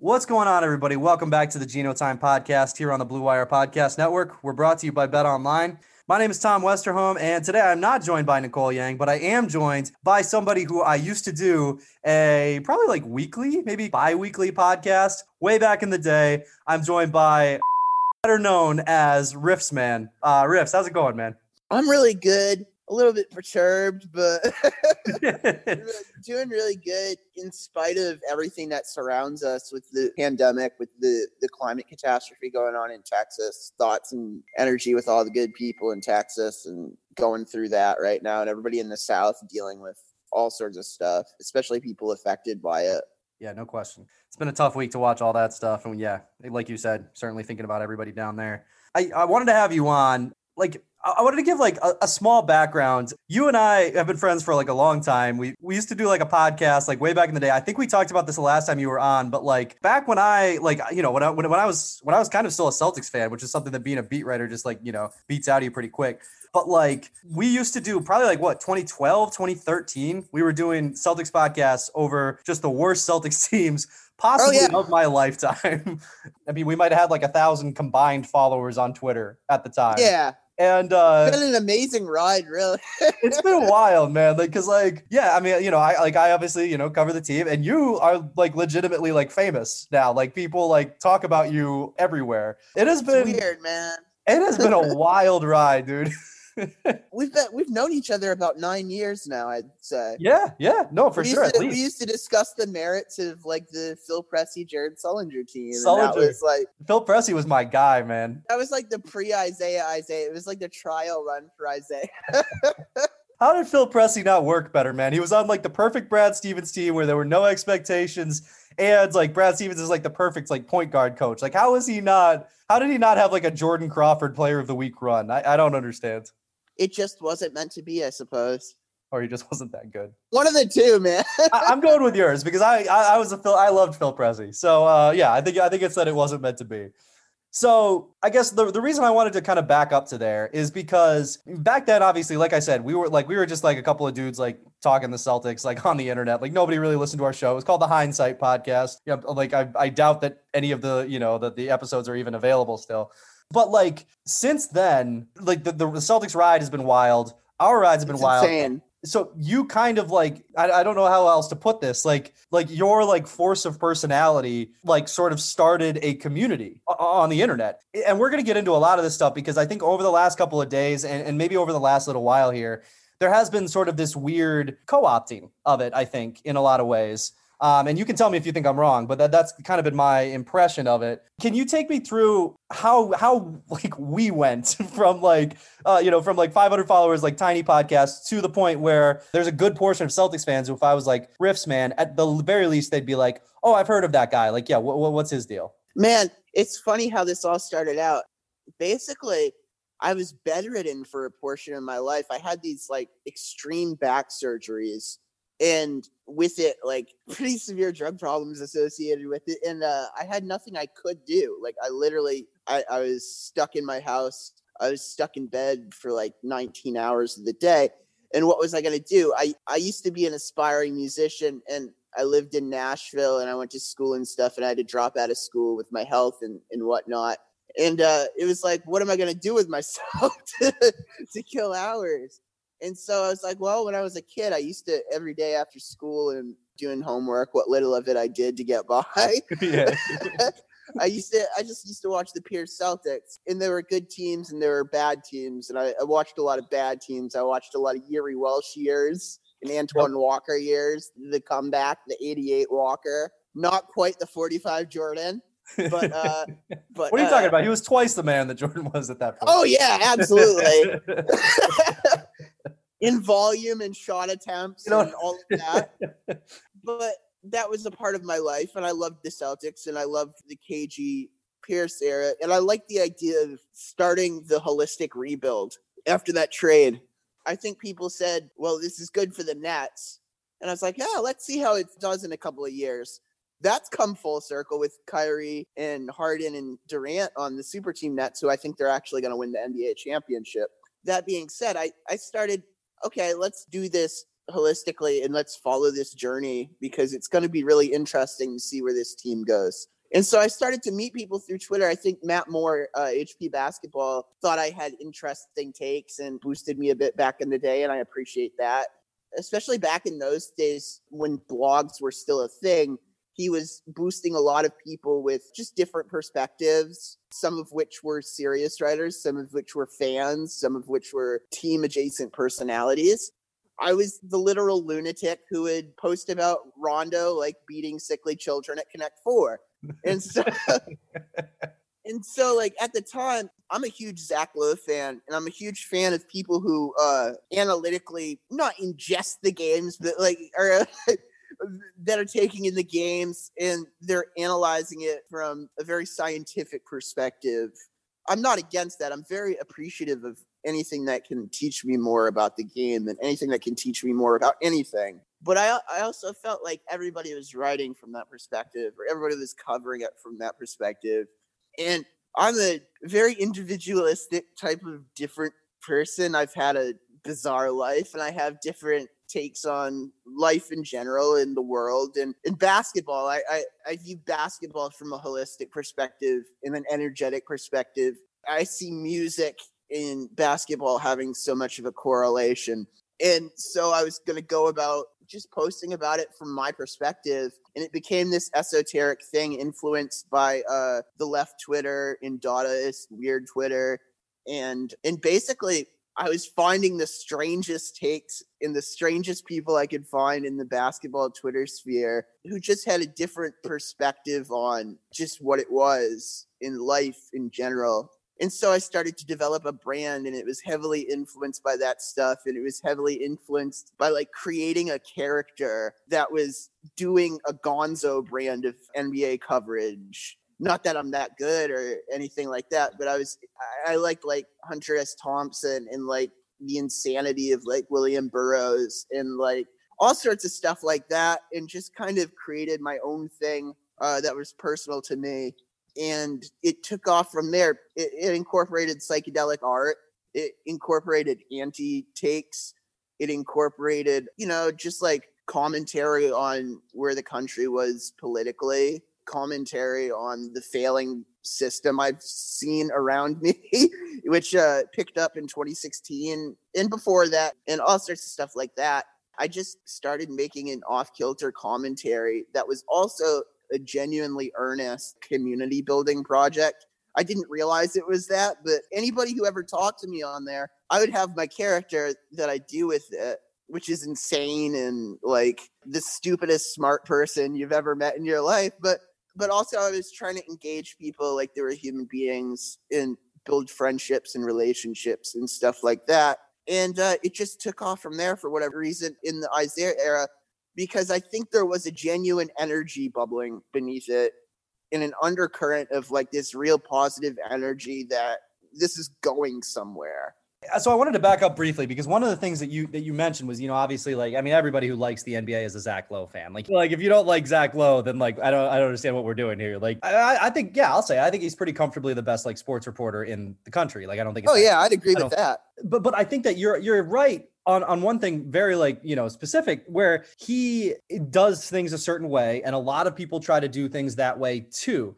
What's going on, everybody? Welcome back to the Gino Time Podcast here on the Blue Wire Podcast Network. We're brought to you by Bet Online. My name is Tom Westerholm, and today I'm not joined by Nicole Yang, but I am joined by somebody who I used to do a probably like weekly, maybe bi weekly podcast way back in the day. I'm joined by better known as Riffs Man. Uh, Riffs, how's it going, man? I'm really good. A little bit perturbed, but doing really good in spite of everything that surrounds us with the pandemic, with the, the climate catastrophe going on in Texas, thoughts and energy with all the good people in Texas and going through that right now, and everybody in the South dealing with all sorts of stuff, especially people affected by it. Yeah, no question. It's been a tough week to watch all that stuff. And yeah, like you said, certainly thinking about everybody down there. I, I wanted to have you on. Like, I wanted to give like a, a, small background. You and I have been friends for like a long time. We we used to do like a podcast like way back in the day. I think we talked about this the last time you were on, but like back when I like you know when I when, when I was when I was kind of still a Celtics fan, which is something that being a beat writer just like you know beats out of you pretty quick. But like we used to do probably like what 2012, 2013, we were doing Celtics podcasts over just the worst Celtics teams possibly oh, yeah. of my lifetime. I mean, we might have had like a thousand combined followers on Twitter at the time. Yeah. And uh it's been an amazing ride, really. it's been wild, man. Like, cause like, yeah, I mean, you know, I like I obviously, you know, cover the team, and you are like legitimately like famous now. Like people like talk about you everywhere. It has been it's weird, man. It has been a wild ride, dude. we've been we've known each other about nine years now. I'd say. Yeah, yeah, no, for we sure. To, we used to discuss the merits of like the Phil Pressey, Jared Sullinger team. Sullinger. Was like Phil Pressey was my guy, man. That was like the pre Isaiah Isaiah. It was like the trial run for Isaiah. How did Phil Pressey not work better, man? He was on like the perfect Brad Stevens team where there were no expectations, and like Brad Stevens is like the perfect like point guard coach. Like, how is he not? How did he not have like a Jordan Crawford Player of the Week run? I, I don't understand it just wasn't meant to be, I suppose. Or he just wasn't that good. One of the two, man. I, am going with yours because I, I, I was a Phil. I loved Phil Pressey. So uh, yeah, I think I think it's that it wasn't meant to be. So I guess the, the reason I wanted to kind of back up to there is because back then, obviously, like I said, we were like we were just like a couple of dudes like talking the Celtics like on the internet. Like nobody really listened to our show. It was called the Hindsight Podcast. Yeah, you know, like I, I doubt that any of the you know that the episodes are even available still. But like since then, like the, the Celtics ride has been wild. Our rides have been it's wild. Insane. So you kind of like I, I don't know how else to put this. Like like your like force of personality like sort of started a community on the internet. And we're gonna get into a lot of this stuff because I think over the last couple of days and, and maybe over the last little while here, there has been sort of this weird co-opting of it, I think, in a lot of ways. Um, and you can tell me if you think I'm wrong, but that, that's kind of been my impression of it. Can you take me through how how like we went from like uh, you know from like 500 followers like tiny podcast to the point where there's a good portion of Celtics fans who if I was like Riffs man at the very least they'd be like oh I've heard of that guy like yeah what's his deal? Man, it's funny how this all started out. Basically, I was bedridden for a portion of my life. I had these like extreme back surgeries and with it like pretty severe drug problems associated with it and uh, i had nothing i could do like i literally I, I was stuck in my house i was stuck in bed for like 19 hours of the day and what was i going to do? I i used to be an aspiring musician and i lived in nashville and i went to school and stuff and i had to drop out of school with my health and and whatnot and uh, it was like what am i going to do with myself to, to kill hours and so I was like, well, when I was a kid, I used to every day after school and doing homework, what little of it I did to get by. I used to, I just used to watch the Pierce Celtics, and there were good teams and there were bad teams, and I, I watched a lot of bad teams. I watched a lot of Jiri Welsch years and Antoine yep. Walker years, the comeback, the '88 Walker, not quite the '45 Jordan. But uh, but what are you uh, talking about? He was twice the man that Jordan was at that point. Oh yeah, absolutely. In volume and shot attempts you know, and all of that. but that was a part of my life, and I loved the Celtics, and I loved the KG Pierce era, and I like the idea of starting the holistic rebuild after that trade. I think people said, "Well, this is good for the Nets," and I was like, "Yeah, let's see how it does in a couple of years." That's come full circle with Kyrie and Harden and Durant on the super team Nets, who I think they're actually going to win the NBA championship. That being said, I, I started, okay, let's do this holistically and let's follow this journey because it's going to be really interesting to see where this team goes. And so I started to meet people through Twitter. I think Matt Moore, uh, HP Basketball, thought I had interesting takes and boosted me a bit back in the day, and I appreciate that. Especially back in those days when blogs were still a thing, he was boosting a lot of people with just different perspectives, some of which were serious writers, some of which were fans, some of which were team adjacent personalities. I was the literal lunatic who would post about Rondo like beating sickly children at Connect Four. And so and so like at the time, I'm a huge Zach Lowe fan, and I'm a huge fan of people who uh analytically not ingest the games, but like are that are taking in the games and they're analyzing it from a very scientific perspective. I'm not against that. I'm very appreciative of anything that can teach me more about the game and anything that can teach me more about anything. But I, I also felt like everybody was writing from that perspective or everybody was covering it from that perspective. And I'm a very individualistic type of different person. I've had a bizarre life and I have different takes on life in general in the world and in basketball I, I, I view basketball from a holistic perspective and an energetic perspective. I see music in basketball having so much of a correlation. And so i was going to go about just posting about it from my perspective and it became this esoteric thing influenced by uh, the left twitter and dadaist weird twitter. And and basically I was finding the strangest takes in the strangest people I could find in the basketball Twitter sphere who just had a different perspective on just what it was in life in general. And so I started to develop a brand and it was heavily influenced by that stuff. And it was heavily influenced by like creating a character that was doing a gonzo brand of NBA coverage not that I'm that good or anything like that, but I was I, I like like Hunter S. Thompson and like the insanity of like William Burroughs and like all sorts of stuff like that, and just kind of created my own thing uh, that was personal to me, and it took off from there. It, it incorporated psychedelic art, it incorporated anti takes, it incorporated you know just like commentary on where the country was politically commentary on the failing system I've seen around me, which uh, picked up in 2016 and before that, and all sorts of stuff like that. I just started making an off kilter commentary that was also a genuinely earnest community building project. I didn't realize it was that, but anybody who ever talked to me on there, I would have my character that I do with it which is insane and like the stupidest smart person you've ever met in your life. But but also I was trying to engage people like they were human beings and build friendships and relationships and stuff like that. And uh, it just took off from there for whatever reason in the Isaiah era, because I think there was a genuine energy bubbling beneath it in an undercurrent of like this real positive energy that this is going somewhere. Uh, so I wanted to back up briefly because one of the things that you that you mentioned was, you know, obviously like I mean everybody who likes the NBA is a Zach Lowe fan. Like like if you don't like Zach Lowe, then like I don't I don't understand what we're doing here. Like I, I think yeah, I'll say I think he's pretty comfortably the best like sports reporter in the country. Like I don't think. oh yeah, I'd agree with that. But but I think that you're you're right on on one thing very like you know specific where he does things a certain way and a lot of people try to do things that way too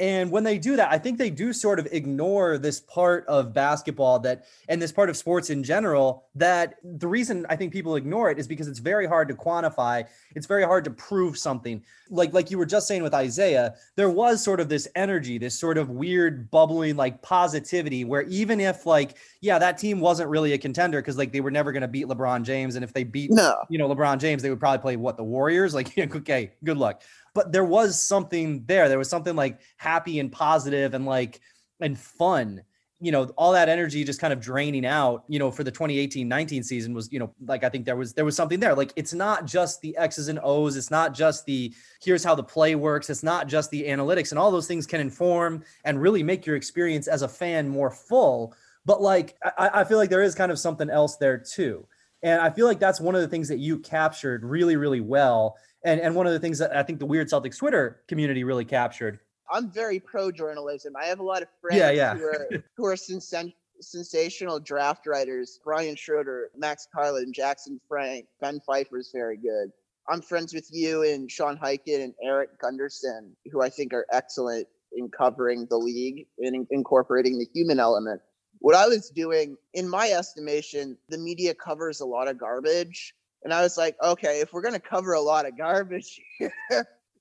and when they do that, I think they do sort of ignore this part of basketball that, and this part of sports in general, that the reason I think people ignore it is because it's very hard to quantify. It's very hard to prove something. Like, like you were just saying with Isaiah, there was sort of this energy, this sort of weird bubbling like positivity where even if like, yeah, that team wasn't really a contender because like they were never going to beat LeBron James. And if they beat, no. you know, LeBron James, they would probably play what the Warriors. Like, okay, good luck but there was something there. There was something like happy and positive and like and fun you know, all that energy just kind of draining out, you know, for the 2018-19 season was, you know, like I think there was there was something there. Like it's not just the X's and O's, it's not just the here's how the play works, it's not just the analytics, and all those things can inform and really make your experience as a fan more full. But like I, I feel like there is kind of something else there too. And I feel like that's one of the things that you captured really, really well. And, and one of the things that I think the Weird Celtics Twitter community really captured I'm very pro journalism. I have a lot of friends Yeah, yeah. who are who are sensa- sensational draft writers. Brian Schroeder, Max Carlin, Jackson Frank, Ben Pfeiffer is very good. I'm friends with you and Sean Highkin and Eric Gunderson, who I think are excellent in covering the league and in- incorporating the human element. What I was doing, in my estimation, the media covers a lot of garbage. And I was like, okay, if we're going to cover a lot of garbage here,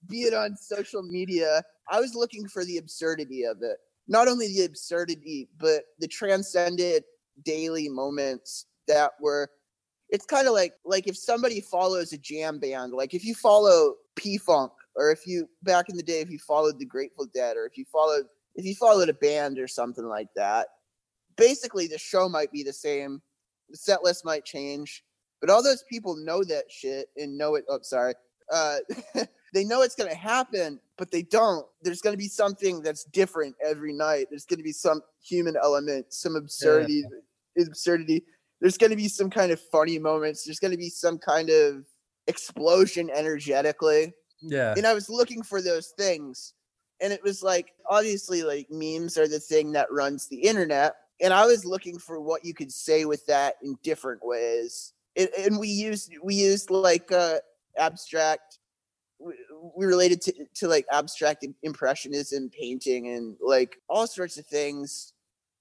be it on social media, I was looking for the absurdity of it. Not only the absurdity, but the transcendent daily moments that were it's kind of like like if somebody follows a jam band, like if you follow P Funk, or if you back in the day, if you followed the Grateful Dead, or if you followed if you followed a band or something like that, basically the show might be the same, the set list might change, but all those people know that shit and know it. Oh, sorry. Uh, they know it's going to happen, but they don't. There's going to be something that's different every night. There's going to be some human element, some absurdity, absurdity. There's going to be some kind of funny moments. There's going to be some kind of explosion energetically. Yeah. And I was looking for those things. And it was like, obviously, like memes are the thing that runs the internet. And I was looking for what you could say with that in different ways. And, and we used, we used like uh, abstract we related to, to like abstract impressionism painting and like all sorts of things.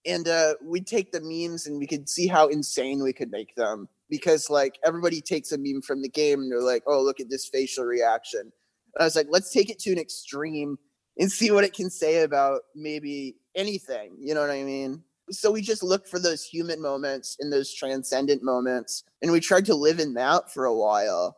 And uh we'd take the memes and we could see how insane we could make them because like everybody takes a meme from the game and they're like oh look at this facial reaction. I was like let's take it to an extreme and see what it can say about maybe anything. You know what i mean so we just looked for those human moments and those transcendent moments and we tried to live in that for a while.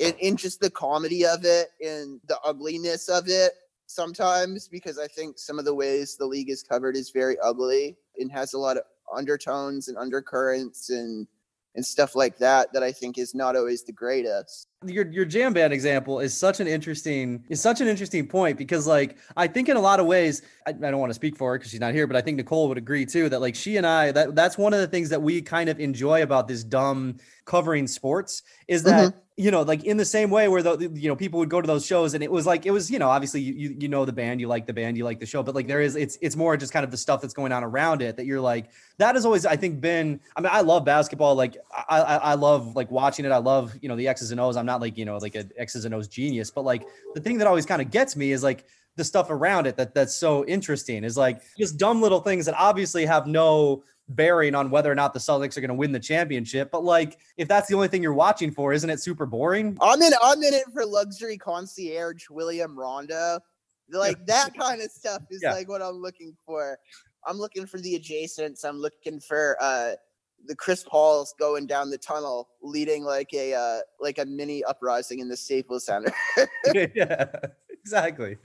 In just the comedy of it and the ugliness of it sometimes because I think some of the ways the league is covered is very ugly and has a lot of undertones and undercurrents and and stuff like that that I think is not always the greatest. your your jam band example is such an interesting is such an interesting point because like I think in a lot of ways I, I don't want to speak for her because she's not here but I think Nicole would agree too that like she and I that that's one of the things that we kind of enjoy about this dumb covering sports is that mm-hmm. You know like in the same way where the you know people would go to those shows and it was like it was you know obviously you you, know the band you like the band you like the show but like there is it's it's more just kind of the stuff that's going on around it that you're like that has always I think been I mean I love basketball like I I, I love like watching it. I love you know the X's and O's. I'm not like you know like an X's and O's genius but like the thing that always kind of gets me is like the stuff around it that that's so interesting is like just dumb little things that obviously have no bearing on whether or not the Celtics are going to win the championship but like if that's the only thing you're watching for isn't it super boring I'm in I'm in it for luxury concierge William Rondo. Like that kind of stuff is Yeah. like what I'm looking for. I'm looking for the adjacents. I'm looking for uh the Chris Pauls going down the tunnel leading like a uh like a mini uprising in the Staples Center. yeah, exactly.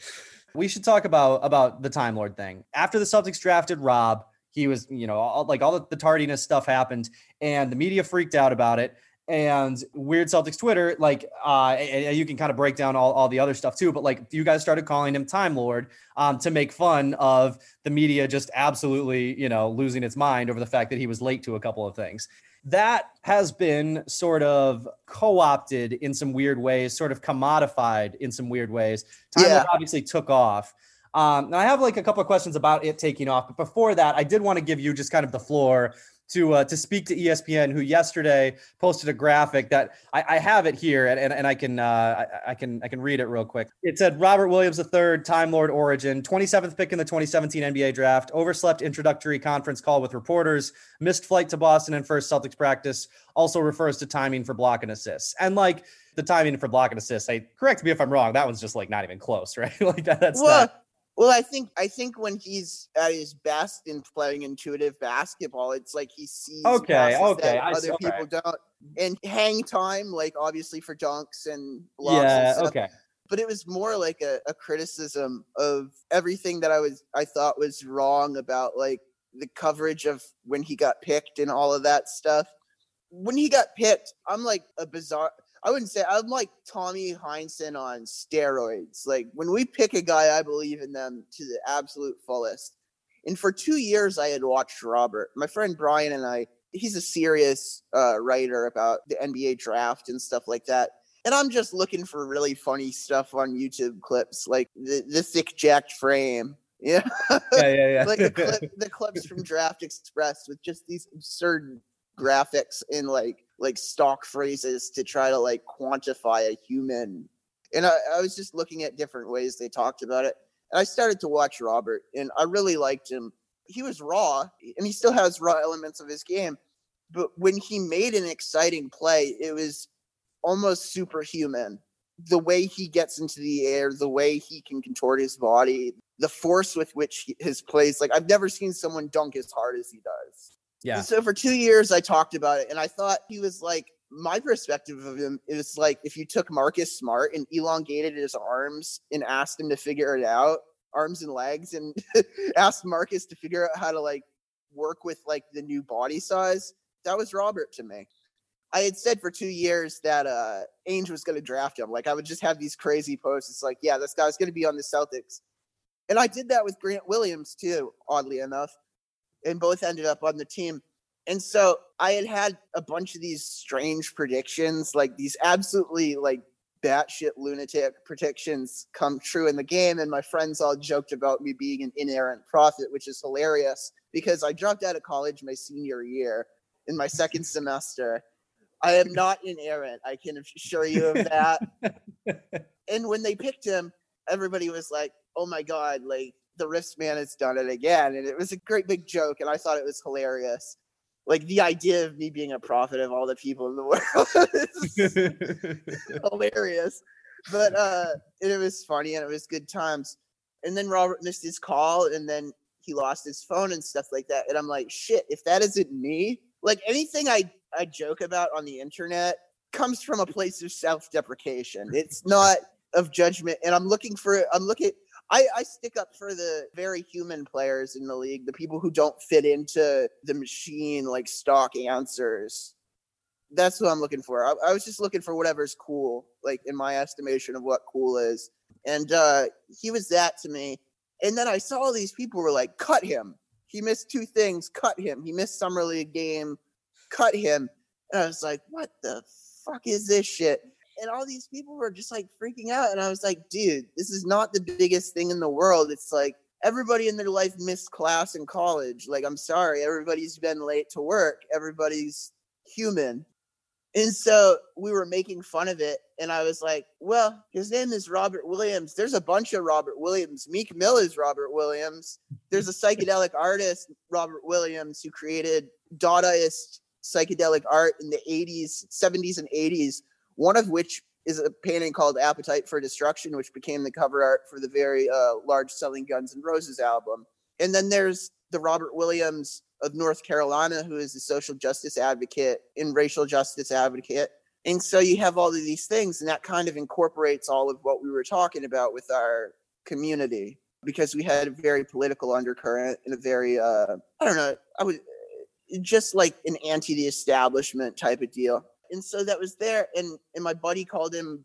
We should talk about about the Time Lord thing. After the Celtics drafted Rob, he was, you know, all, like all the, the tardiness stuff happened, and the media freaked out about it. And Weird Celtics Twitter, like, uh, you can kind of break down all, all the other stuff too. But like, you guys started calling him Time Lord um, to make fun of the media just absolutely, you know, losing its mind over the fact that he was late to a couple of things that has been sort of co-opted in some weird ways, sort of commodified in some weird ways. Time Yeah. Obviously took off. Um, and I have like a couple of questions about it taking off, but before that, I did want to give you just kind of the floor to uh, to speak to ESPN, who yesterday posted a graphic that I, I have it here, and, and, and I can uh, I, I can I can read it real quick. It said Robert Williams III, Time Lord Origin, 27th pick in the 2017 NBA Draft, overslept introductory conference call with reporters, missed flight to Boston and first Celtics practice. Also refers to timing for block and assists, and like the timing for block and assists. I correct me if I'm wrong. That one's just like not even close, right? like that, that's well, not. Well, I think I think when he's at his best in playing intuitive basketball, it's like he sees Okay, okay, that I other people don't. And hang time, like obviously for dunks and blocks and Yeah. stuff, Okay. but it was more like a, a criticism of everything that I was I thought was wrong about like the coverage of when he got picked and all of that stuff. When he got picked, I'm like a bizarre. I wouldn't say I'm like Tommy Heinsohn on steroids. Like when we pick a guy, I believe in them to the absolute fullest. And for two years, I had watched Robert. My friend Brian and I, he's a serious uh, writer about the NBA draft and stuff like that. And I'm just looking for really funny stuff on YouTube clips, like the, the thick jacked frame. Yeah. Yeah, yeah, yeah. like the, clip, the clips from Draft Express with just these absurd graphics and like like stock phrases to try to like quantify a human. And I, I was just looking at different ways they talked about it. And I started to watch Robert and I really liked him. He was raw and he still has raw elements of his game. But when he made an exciting play, it was almost superhuman. The way he gets into the air, the way he can contort his body, the force with which he, his plays, like I've never seen someone dunk as hard as he does. Yeah. So for two years, I talked about it, and I thought he was like my perspective of him is like if you took Marcus Smart and elongated his arms and asked him to figure it out, arms and legs, and asked Marcus to figure out how to like work with like the new body size. That was Robert to me. I had said for two years that uh Ainge was to draft him. Like I would just have these crazy posts. It's like, yeah, this guy's to be on the Celtics, and I did that with Grant Williams too. Oddly enough, and both ended up on the team. And so I had had a bunch of these strange predictions, like these absolutely like batshit lunatic predictions come true in the game. And my friends all joked about me being an inerrant prophet, which is hilarious because I dropped out of college my senior year in my second semester. I am not inerrant. I can assure you of that. and when they picked him, everybody was like, "Oh my god!" Like the Riffs man has done it again, and it was a great big joke, and I thought it was hilarious. Like the idea of me being a prophet of all the people in the world is hilarious, but uh, it was funny and it was good times. And then Robert missed his call, and then he lost his phone and stuff like that. And I'm like, shit, if that isn't me, like anything I I joke about on the internet comes from a place of self-deprecation. It's not of judgment. And I'm looking for I'm looking I, I stick up for the very human players in the league, the people who don't fit into the machine like stock answers. That's who I'm looking for. I, I was just looking for whatever's cool, like in my estimation of what cool is. And uh, he was that to me. And then I saw these people were like, cut him. He missed two things, cut him. He missed summer league game, cut him. And I was like, what the fuck is this shit? And all these people were just like freaking out and i was like dude this is not the biggest thing in the world. It's like everybody in their life missed class in college. Like i'm sorry everybody's been late to work. Everybody's human. And so we were making fun of it and i was like well his name is robert williams. There's a bunch of robert williams. Meek mill is robert williams. There's a psychedelic artist robert williams who created dadaist psychedelic art in the 80s 70s and 80s one of which is a painting called Appetite for Destruction, which became the cover art for the very uh, large selling Guns N' Roses album. And then there's the Robert Williams of North Carolina, who is a social justice advocate and racial justice advocate. And so you have all of these things, and that kind of incorporates all of what we were talking about with our community because we had a very political undercurrent and a very, uh, I don't know, I would just like an anti the establishment type of deal and so that was there and and my buddy called him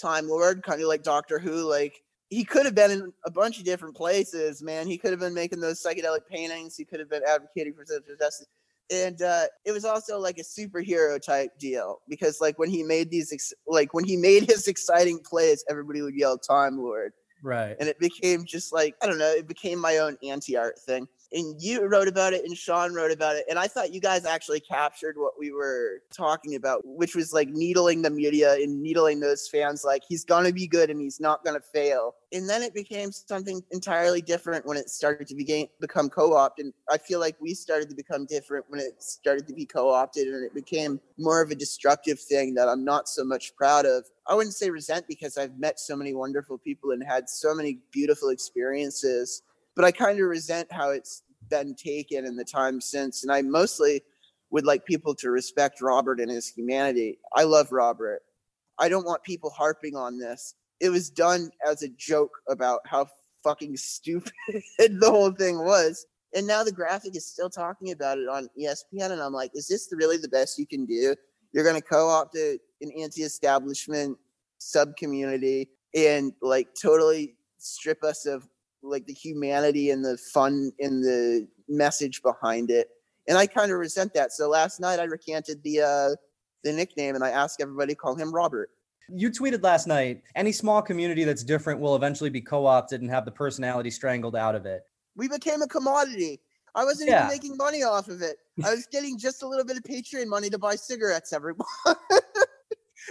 time lord kind of like doctor who like he could have been in a bunch of different places man. He could have been making those psychedelic paintings he could have been advocating for social justice and uh, it was also like a superhero type deal because like when he made these ex- like when he made his exciting plays everybody would yell time lord. Right. And it became just like i don't know it became my own anti-art thing and you wrote about it and Sean wrote about it. And I thought you guys actually captured what we were talking about, which was like needling the media and needling those fans like he's going to be good and he's not going to fail. And then it became something entirely different when it started to begin, become co-opted. And I feel like we started to become different when it started to be co-opted and it became more of a destructive thing that I'm not so much proud of. I wouldn't say resent because I've met so many wonderful people and had so many beautiful experiences but I kind of resent how it's been taken in the time since. And I mostly would like people to respect Robert and his humanity. I love Robert. I don't want people harping on this. It was done as a joke about how fucking stupid the whole thing was. And now the graphic is still talking about it on ESPN, and I'm like, is this really the best you can do? You're going to co-opt an anti-establishment sub community and like totally strip us of like the humanity and the fun and the message behind it. And I kind of resent that. So last night I recanted the uh the nickname and I asked everybody to call him Robert. You tweeted last night any small community that's different will eventually be co opted and have the personality strangled out of it. We became a commodity. I wasn't Yeah. even making money off of it. I was getting just a little bit of Patreon money to buy cigarettes every month.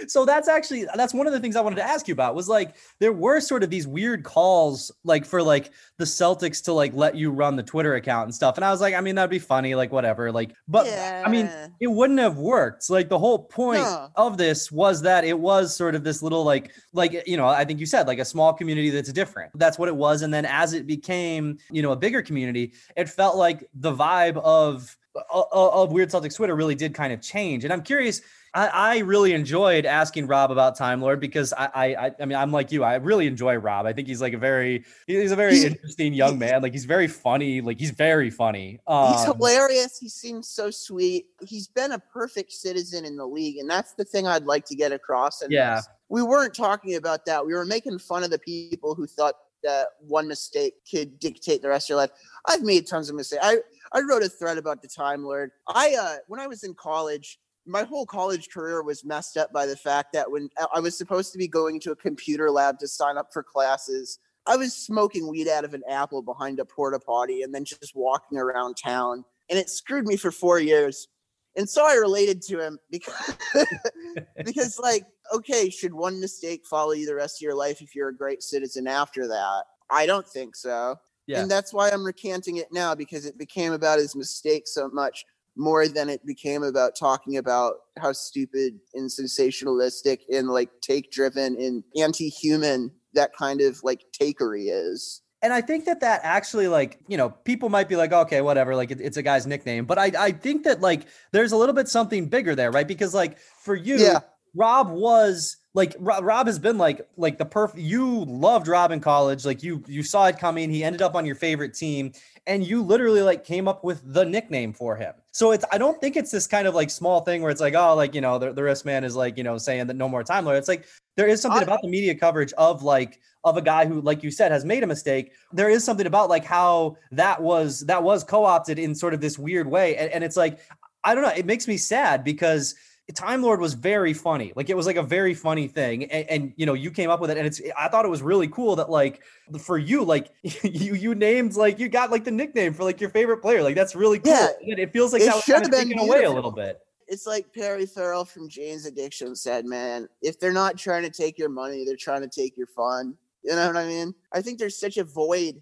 So that's actually that's one of the things I wanted to ask you about was like there were sort of these weird calls like for like the Celtics to like let you run the Twitter account and stuff. And I was like, I mean, that'd be funny, like whatever. Like, but yeah. I mean, it wouldn't have worked. Like the whole point No. of this was that it was sort of this little like like you know, I think you said like a small community that's different. That's what it was. And then as it became, you know, a bigger community, it felt like the vibe of of, of Weird Celtics Twitter really did kind of change. And I'm curious, I, I really enjoyed asking Rob about Time Lord because I, I I mean I'm like you. I really enjoy Rob. I think he's like a very he's a very He- interesting young man. Like he's very funny. Like he's very funny. Um, He's hilarious. He seems so sweet. He's been a perfect citizen in the league, and that's the thing I'd like to get across. in Yeah. this. we weren't talking about that. We were making fun of the people who thought that one mistake could dictate the rest of your life. I've made tons of mistakes. I I wrote a thread about the Time Lord. I uh when I was in college. My whole college career was messed up by the fact that when I was supposed to be going to a computer lab to sign up for classes, I was smoking weed out of an apple behind a porta potty and then just walking around town. And it screwed me for four years. And so I related to him because, because like, okay, should one mistake follow you the rest of your life if you're a great citizen after that? I don't think so. Yeah. And that's why I'm recanting it now because it became about his mistake so much more than it became about talking about how stupid and sensationalistic and like take driven and anti-human that kind of like takery is. and I think that that actually like you know people might be like okay whatever like it- it's a guy's nickname but I I think that like there's a little bit something bigger there right because like for you Yeah. Rob was like Ro- Rob has been like like the perfect you loved Rob in college. Like you you saw it coming. He ended up on your favorite team and you literally like came up with the nickname for him. So it's I don't think it's this kind of like small thing where it's like oh like you know the, the wrist man is like you know saying that no more time lord it's like there is something about the media coverage of like of a guy who like you said has made a mistake. There is something about like how that was that was co-opted in sort of this weird way. And, and it's like i don't know. It makes me sad because time lord was very funny like it was like a very funny thing and, and you know you came up with it and it's i thought it was really cool that like for you like you you named like you got like the nickname for like your favorite player like that's really cool Yeah. And it feels like It that was should kind have of been taken away a little bit It's like Perry Farrell from Jane's Addiction said, man, if they're not trying to take your money, they're trying to take your fun. You know what I mean? I think there's such a void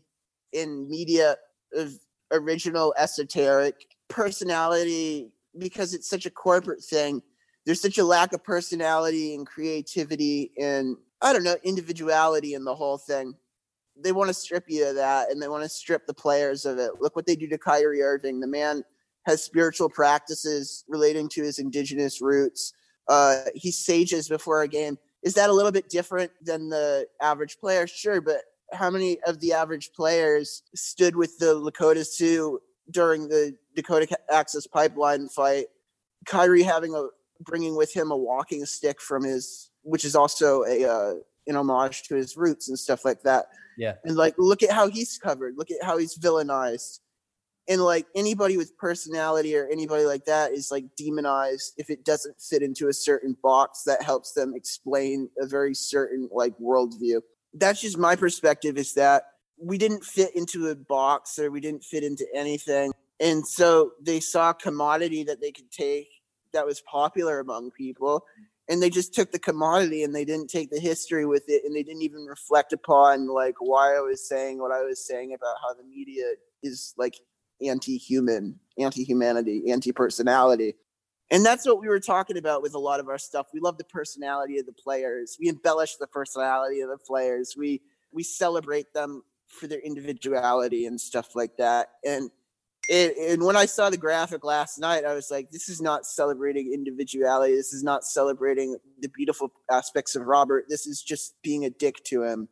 in media of original esoteric personality because it's such a corporate thing. There's such a lack of personality and creativity and I don't know, individuality in the whole thing. They want to strip you of that and they want to strip the players of it. Look what they do to Kyrie Irving. The man has spiritual practices relating to his indigenous roots. Uh, he sages before a game. Is that a little bit different than the average player? Sure, but how many of the average players stood with the Lakota Sioux during the Dakota Access Pipeline fight? Kyrie having a bringing with him a walking stick from his, which is also a uh, an homage to his roots and stuff like that. Yeah. And like, look at how he's covered. Look at how he's villainized and like anybody with personality or anybody like that is like demonized if it doesn't fit into a certain box that helps them explain a very certain like worldview that's just my perspective is that we didn't fit into a box or we didn't fit into anything and so they saw a commodity that they could take that was popular among people and they just took the commodity and they didn't take the history with it and they didn't even reflect upon like why i was saying what i was saying about how the media is like anti-human, anti-humanity, anti-personality. And that's what we were talking about with a lot of our stuff. We love the personality of the players. We embellish the personality of the players. We we celebrate them for their individuality and stuff like that. And it, and when I saw the graphic last night, I was like, this is not celebrating individuality. This is not celebrating the beautiful aspects of Robert. This is just being a dick to him.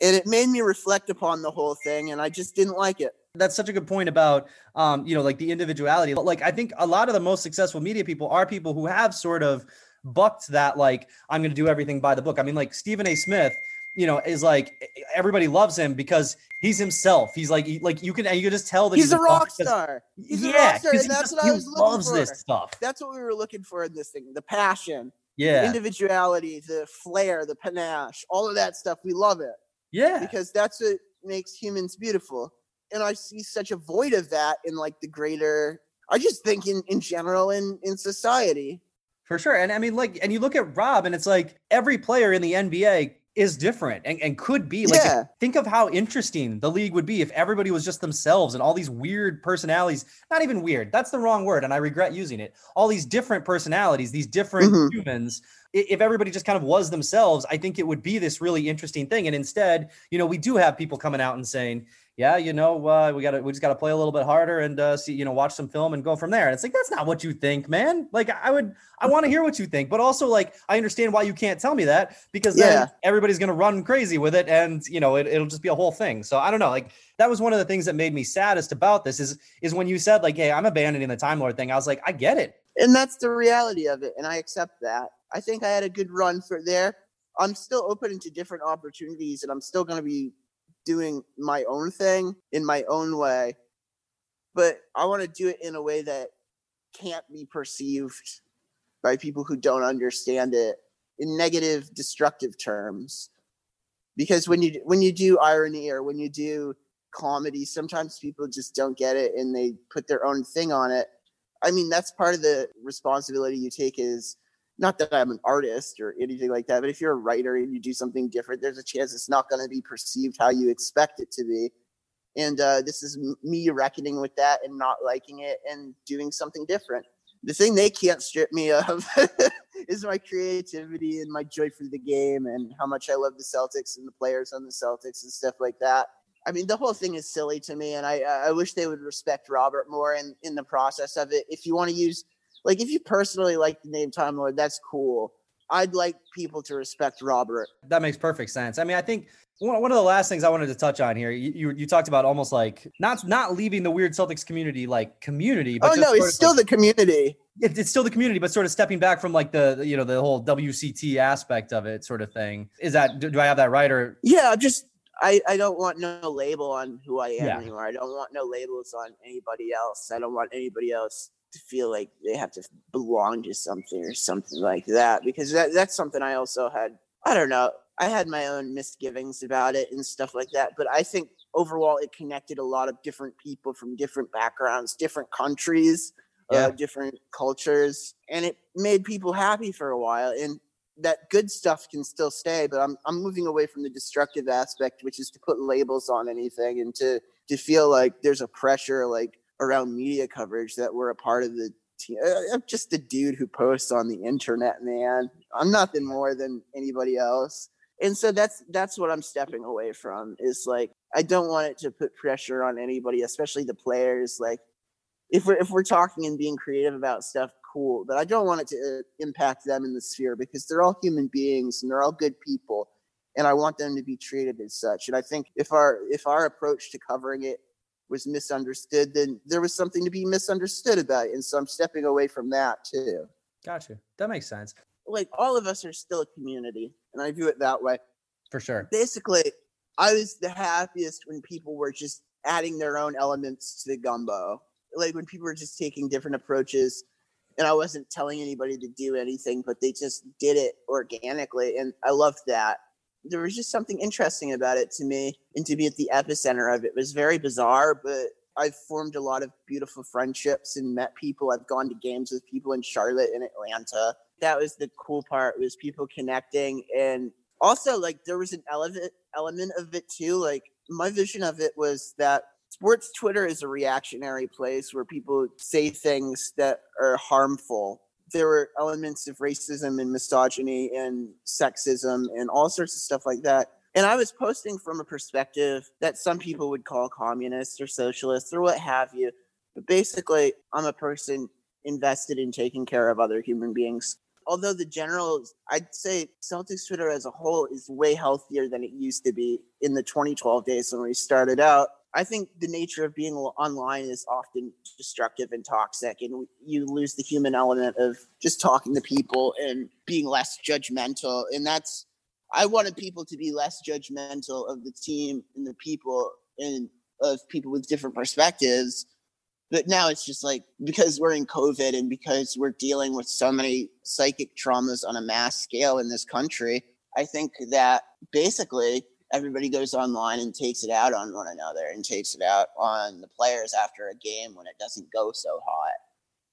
And it made me reflect upon the whole thing, and I just didn't like it That's such a good point about, um, you know, like the individuality. Like, I think a lot of the most successful media people are people who have sort of bucked that, like, I'm going to do everything by the book. I mean, like Stephen A. Smith, you know, is like everybody loves him because he's himself. He's like, he, like you can, you can just tell that He's, a rock star. He's a rock star, and that's just- what I was looking loves for. this stuff. That's what we were looking for in this thing: the passion, Yeah, individuality, the flair, the panache, all of that stuff. We love it yeah, because that's what makes humans beautiful. And I see such a void of that in like the greater. I just think in in general in in society. for sure. And I mean, like, and you look at Rob, and it's like every player in the NBA is different and, and could be like Yeah. think of how interesting the league would be if everybody was just themselves and all these weird personalities not even weird that's the wrong word and i regret using it all these different personalities these different Mhm. humans if everybody just kind of was themselves i think it would be this really interesting thing and instead you know we do have people coming out and saying yeah you know uh, we got to we just got to play a little bit harder and uh, see you know watch some film and go from there. And it's like that's not what you think man. Like i would i want to hear what you think but also like i understand why you can't tell me that because then Yeah. everybody's going to run crazy with it and you know it, it'll just be a whole thing. So i don't know like that was one of the things that made me saddest about this is is when you said like hey i'm abandoning the time lord thing i was like i get it. And that's the reality of it and i accept that. I think i had a good run for there. I'm still open to different opportunities and i'm still going to be doing my own thing in my own way but i want to do it in a way that can't be perceived by people who don't understand it in negative destructive terms. Because when you when you do irony or when you do comedy sometimes people just don't get it and they put their own thing on it. I mean, that's part of the responsibility you take is not that I'm an artist or anything like that, but if you're a writer and you do something different, there's a chance it's not going to be perceived how you expect it to be. And uh, this is me reckoning with that and not liking it and doing something different. The thing they can't strip me of is my creativity and my joy for the game and how much I love the Celtics and the players on the Celtics and stuff like that. I mean, the whole thing is silly to me, and I I wish they would respect Robert more in in the process of it. If you want to use, like, if you personally like the name Time Lord, that's cool. I'd like people to respect Robert. that makes perfect sense i mean i think one, one of the last things i wanted to touch on here you, you you talked about almost like not not leaving the weird celtics community like community but oh no, it's still like- the community. it, it's still the community, but sort of stepping back from like the you know the whole WCT aspect of it, sort of thing. Is that do, do I have that right or Yeah, just I I don't want no label on who I am Yeah. anymore. I don't want no labels on anybody else. I don't want anybody else to feel like they have to belong to something or something like that because that that's something I also had. I don't know. I had my own misgivings about it and stuff like that, but I think overall it connected a lot of different people from different backgrounds, different countries, Yeah. uh, different cultures, and it made people happy for a while. And that good stuff can still stay, but I'm I'm moving away from the destructive aspect, which is to put labels on anything and to to feel like there's a pressure like around media coverage that we're a part of the team. I'm just a dude who posts on the internet, man. I'm nothing more than anybody else. And so that's that's what I'm stepping away from is like I don't want it to put pressure on anybody, especially the players. Like if we're if we're talking and being creative about stuff, cool. But I don't want it to uh, impact them in the sphere because they're all human beings and they're all good people, and I want them to be treated as such. And I think if our if our approach to covering it was misunderstood, then there was something to be misunderstood about it. And so I'm stepping away from that too. gotcha? That makes sense Like all of us are still a community, and I view it that way for sure. basically i was the happiest when people were just adding their own elements to the gumbo like when people were just taking different approaches and i wasn't telling anybody to do anything but they just did it organically and i loved that there was just something interesting about it to me and to be at the epicenter of it. Was very bizarre but i've formed a lot of beautiful friendships and met people. I've gone to games with people in charlotte and atlanta. That was the cool part was people connecting and also like there was an element element of it too like my vision of it was that sports twitter is a reactionary place where people say things that are harmful there were elements of racism and misogyny and sexism and all sorts of stuff like that. And i was posting from a perspective that some people would call communist or socialist or what have you. But basically i'm a person invested in taking care of other human beings. Although the general, I'd say Celtics Twitter as a whole is way healthier than it used to be in the 2012 days when we started out. I think the nature of being online is often destructive and toxic, and you lose the human element of just talking to people and being less judgmental. And that's, I wanted people to be less judgmental of the team and the people and of people with different perspectives. But now it's just like because we're in COVID and because we're dealing with so many psychic traumas on a mass scale in this country, I think that basically everybody goes online and takes it out on one another and takes it out on the players after a game when it doesn't go so hot.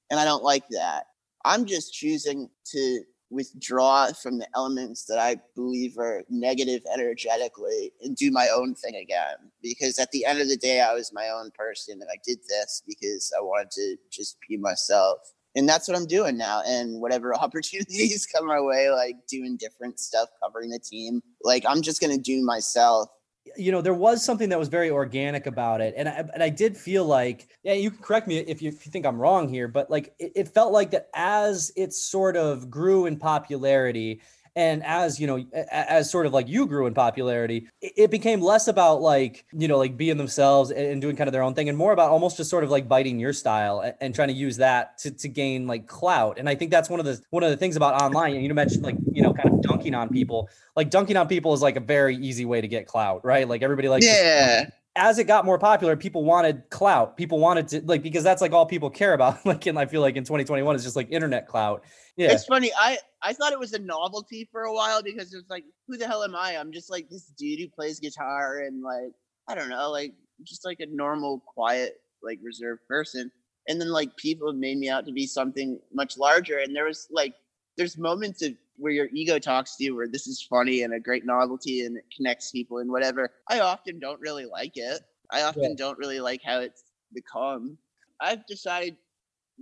And I don't like that. I'm just choosing to withdraw from the elements that I believe are negative energetically and do my own thing again. Because at the end of the day, I was my own person and I did this because I wanted to just be myself and that's what I'm doing now. And whatever opportunities come my way, like doing different stuff, covering the team, like I'm just gonna do myself. You know, there was something that was very organic about it, and I and I did feel like, yeah, you can correct me if you, if you think I'm wrong here, but like it, it felt like that as it sort of grew in popularity, and as you know as sort of like you grew in popularity it became less about like you know like being themselves and doing kind of their own thing and more about almost just sort of like biting your style and trying to use that to, to gain like clout. And i think that's one of the one of the things about online you mentioned like you know kind of dunking on people. Like dunking on people is like a very easy way to get clout right? Like everybody like yeah as it got more popular, people wanted clout. People wanted to like because that's like all people care about. Like, and I feel like in 2021 it's just like internet clout. Yeah, it's funny. I I thought it was a novelty for a while because it was like, who the hell am I? I'm just like this dude who plays guitar and like I don't know, like just like a normal, quiet, like reserved person. And then like people made me out to be something much larger. And there was like there's moments of where your ego talks to you where this is funny and a great novelty and it connects people and whatever. I often don't really like it. I often yeah. don't really like how it's become. I've decided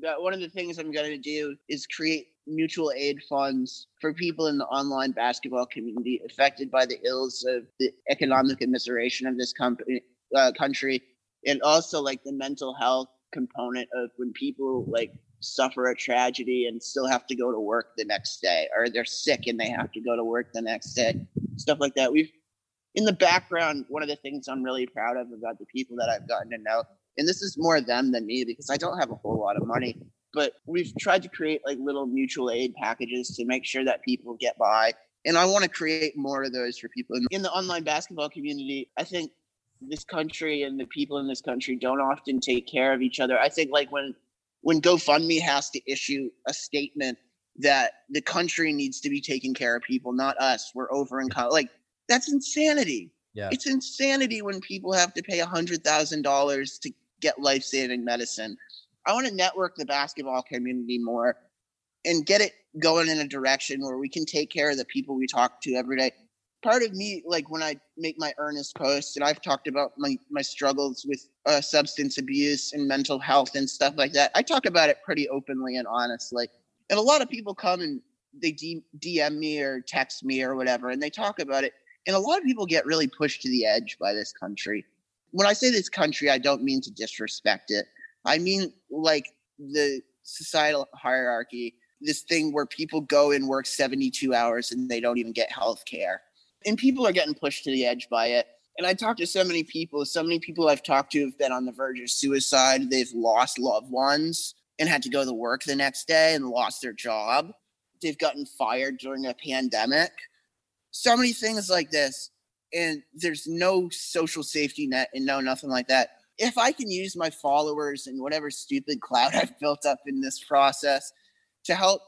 that one of the things I'm going to do is create mutual aid funds for people in the online basketball community affected by the ills of the economic immiseration of this company, uh, country, and also like the mental health component of when people like suffer a tragedy and still have to go to work the next day, or they're sick and they have to go to work the next day, stuff like that. We've in the background, one of the things I'm really proud of about the people that I've gotten to know, and this is more them than me because I don't have a whole lot of money, but we've tried to create like little mutual aid packages to make sure that people get by. And I want to create more of those for people in the online basketball community. I think this country and the people in this country don't often take care of each other. I think like when when GoFundMe has to issue a statement that the country needs to be taking care of people, not us. We're over in like that's insanity. Yeah. It's insanity when people have to pay hundred thousand dollars to get life saving medicine. I want to network the basketball community more and get it going in a direction where we can take care of the people we talk to every day. Part of me, like when I make my earnest posts, and I've talked about my my struggles with uh, substance abuse and mental health and stuff like that. I talk about it pretty openly and honestly. And a lot of people come and they DM me or text me or whatever, and they talk about it. And a lot of people get really pushed to the edge by this country. When I say this country, I don't mean to disrespect it. I mean like the societal hierarchy, this thing where people go and work 72 hours and they don't even get health care. And people are getting pushed to the edge by it. And I talked to so many people, so many people I've talked to have been on the verge of suicide. They've lost loved ones and had to go to work the next day and lost their job. They've gotten fired during a pandemic. So many things like this. And there's no social safety net and no nothing like that if I can use my followers and whatever stupid cloud I've built up in this process to help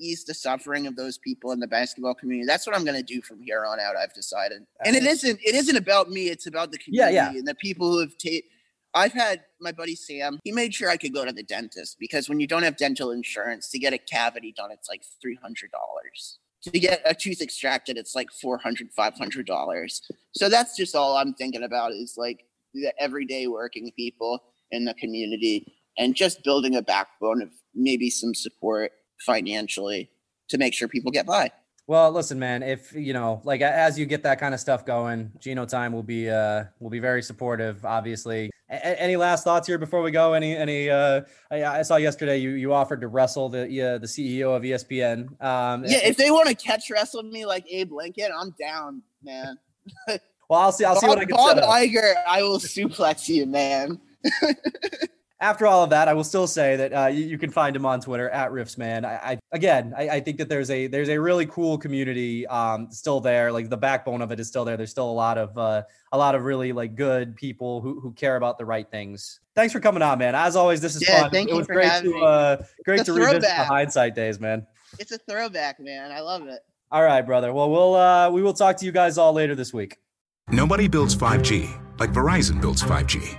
ease the suffering of those people in the basketball community, that's what I'm going to do from here on out. I've decided, and it isn't it isn't about me. It's about the community yeah, yeah. and the people who have taken. I've had my buddy Sam. He made sure I could go to the dentist because when you don't have dental insurance, to get a cavity done, it's like three hundred dollars. To get a tooth extracted, it's like 400 $500. So that's just all I'm thinking about is like the everyday working people in the community and just building a backbone of maybe some support financially to make sure people get by. Well, listen, man, if you know, like as you get that kind of stuff going, Gino Time will be uh will be very supportive, obviously. A- any last thoughts here before we go? Any any uh I, I saw yesterday you you offered to wrestle the uh, the CEO of ESPN. Um Yeah, if they want to catch wrestle me like Abe Lincoln, I'm down, man. Well, I'll see. I'll see what I can Bob. Iger, I will suplex you, man. After all of that, I will still say that uh, you, you can find him on Twitter at Riffsman. I, I again, I, I think that there's a there's a really cool community um, still there. Like the backbone of it is still there. There's still a lot of uh, a lot of really like good people who, who care about the right things. Thanks for coming on, man. As always, this is Yeah, fun. thank it you was for great having to me. uh, great to a revisit the hindsight days, man. It's a throwback, man. I love it. All right, brother. Well, we'll uh, we will talk to you guys all later this week. Nobody builds 5G like Verizon builds 5G